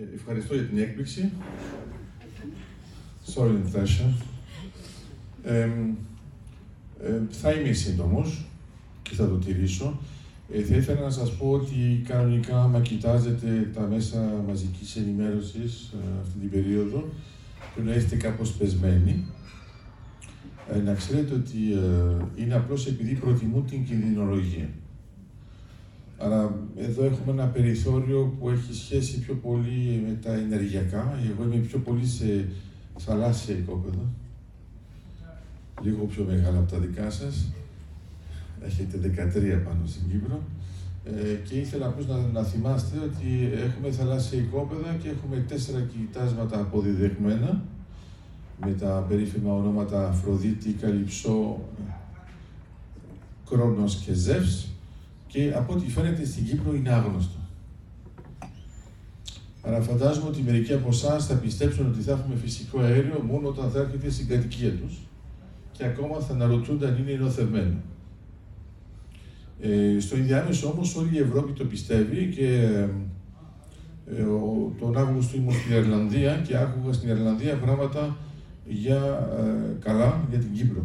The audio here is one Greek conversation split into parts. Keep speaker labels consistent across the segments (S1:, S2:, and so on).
S1: Ε, ευχαριστώ για την έκπληξη. Sorry Natasha. Ε, ε, θα είμαι σύντομος και θα το τηρήσω. Ε, θα ήθελα να σας πω ότι κανονικά, άμα κοιτάζετε τα μέσα μαζικής ενημέρωσης ε, αυτή την περίοδο, πρέπει να είστε κάπως πεσμένοι. Ε, να ξέρετε ότι ε, είναι απλώς επειδή προτιμούν την κινδυνολογία. Άρα εδώ έχουμε ένα περιθώριο που έχει σχέση πιο πολύ με τα ενεργειακά. Εγώ είμαι πιο πολύ σε θαλάσσια οικόπεδα. Λίγο πιο μεγάλα από τα δικά σας. Έχετε 13 πάνω στην Κύπρο. Ε, και ήθελα απλώς να, να θυμάστε ότι έχουμε θαλάσσια οικόπεδα και έχουμε τέσσερα κοιτάσματα αποδιδεγμένα με τα περίφημα ονόματα Αφροδίτη, Καλυψό, Κρόνος και Ζεύς και από ό,τι φαίνεται στην Κύπρο είναι άγνωστο. Άρα φαντάζομαι ότι μερικοί από εσάς θα πιστέψουν ότι θα έχουμε φυσικό αέριο μόνο όταν θα έρχεται στην κατοικία τους και ακόμα θα αναρωτούνται αν είναι ενωθευμένο. Ε, στο ενδιάμεσο όμως όλη η Ευρώπη το πιστεύει και ε, ο, τον Αύγουστο ήμουν στην Ιρλανδία και άκουγα στην Ιρλανδία πράγματα για ε, καλά για την Κύπρο.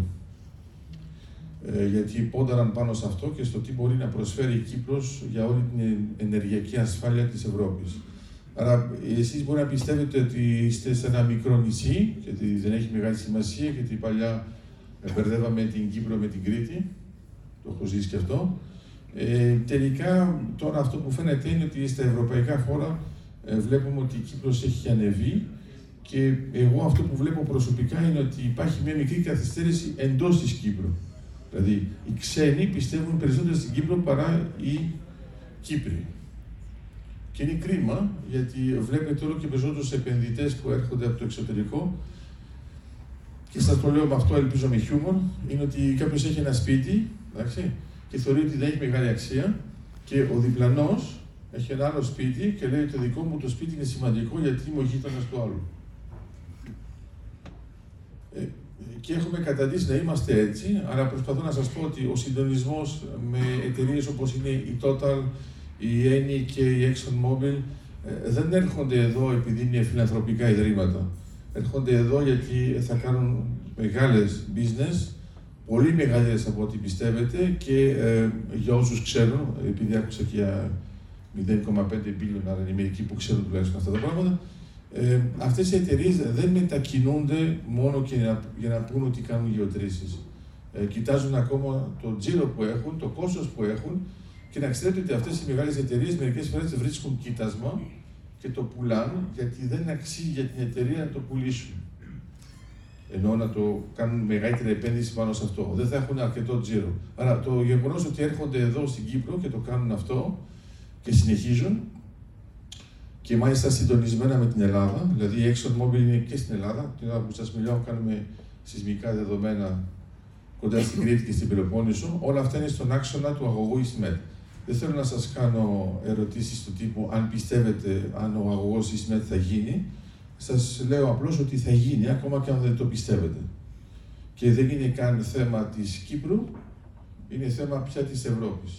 S1: Ε, γιατί πόνταραν πάνω σε αυτό και στο τι μπορεί να προσφέρει η Κύπρος για όλη την ενεργειακή ασφάλεια της Ευρώπης. Άρα εσείς μπορεί να πιστεύετε ότι είστε σε ένα μικρό νησί και ότι δεν έχει μεγάλη σημασία γιατί παλιά μπερδεύαμε την Κύπρο με την Κρήτη, το έχω ζήσει και αυτό. Ε, τελικά τώρα αυτό που φαίνεται είναι ότι στα ευρωπαϊκά χώρα ε, βλέπουμε ότι η Κύπρος έχει ανεβεί και εγώ αυτό που βλέπω προσωπικά είναι ότι υπάρχει μια μικρή καθυστέρηση εντός της Κύπρου. Δηλαδή, οι ξένοι πιστεύουν περισσότερο στην Κύπρο παρά οι Κύπροι. Και είναι κρίμα, γιατί βλέπετε όλο και περισσότερους επενδυτές που έρχονται από το εξωτερικό. Και σας το λέω με αυτό, ελπίζω με χιούμορ, είναι ότι κάποιος έχει ένα σπίτι εντάξει, και θεωρεί ότι δεν έχει μεγάλη αξία και ο διπλανός έχει ένα άλλο σπίτι και λέει ότι το δικό μου το σπίτι είναι σημαντικό γιατί είμαι ο γείτονα του άλλου. Ε, και έχουμε καταντήσει να είμαστε έτσι, αλλά προσπαθώ να σας πω ότι ο συντονισμός με εταιρείες όπως είναι η Total, η Eni και η ExxonMobil ε, δεν έρχονται εδώ επειδή είναι φιλανθρωπικά ιδρύματα. Έρχονται εδώ γιατί θα κάνουν μεγάλες business, πολύ μεγαλύτερες από ό,τι πιστεύετε και ε, για όσους ξέρουν, επειδή άκουσα και για 0,5 billion, άρα είναι μερικοί που ξέρουν τουλάχιστον αυτά τα πράγματα, ε, αυτές οι εταιρείες δεν μετακινούνται μόνο και για, για να πούν ότι κάνουν γεωτρήσεις. Ε, κοιτάζουν ακόμα το τζίρο που έχουν, το κόστος που έχουν και να ξέρετε ότι αυτές οι μεγάλες εταιρείες μερικές φορές βρίσκουν κοίτασμα και το πουλάνε γιατί δεν αξίζει για την εταιρεία να το πουλήσουν. Ενώ να το κάνουν μεγαλύτερη επένδυση πάνω σε αυτό. Δεν θα έχουν αρκετό τζίρο. Άρα το γεγονός ότι έρχονται εδώ στην Κύπρο και το κάνουν αυτό και συνεχίζουν και μάλιστα συντονισμένα με την Ελλάδα. Δηλαδή η ExxonMobil είναι και στην Ελλάδα. Την ώρα που σας μιλάω, κάνουμε σεισμικά δεδομένα κοντά στην Κρήτη και στην Πελοπόννησο. Όλα αυτά είναι στον άξονα του αγωγού Ισμέτ. Δεν θέλω να σας κάνω ερωτήσεις του τύπου αν πιστεύετε αν ο αγωγός Ισμέτ θα γίνει. Σας λέω απλώς ότι θα γίνει, ακόμα και αν δεν το πιστεύετε. Και δεν είναι καν θέμα της Κύπρου, είναι θέμα πια της Ευρώπης.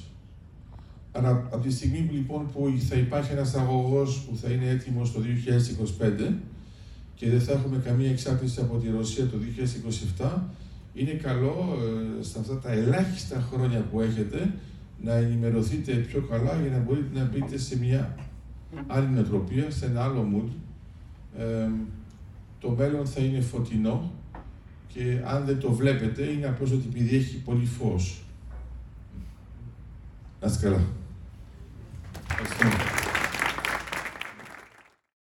S1: Αλλά από τη στιγμή λοιπόν που θα υπάρχει ένας αγωγός που θα είναι έτοιμος το 2025 και δεν θα έχουμε καμία εξάρτηση από τη Ρωσία το 2027, είναι καλό ε, στα αυτά τα ελάχιστα χρόνια που έχετε να ενημερωθείτε πιο καλά για να μπορείτε να μπείτε σε μια άλλη νοοτροπία, σε ένα άλλο mood. Ε, το μέλλον θα είναι φωτεινό και αν δεν το βλέπετε είναι απλώς ότι επειδή έχει πολύ φως. Να είστε καλά. Thanks,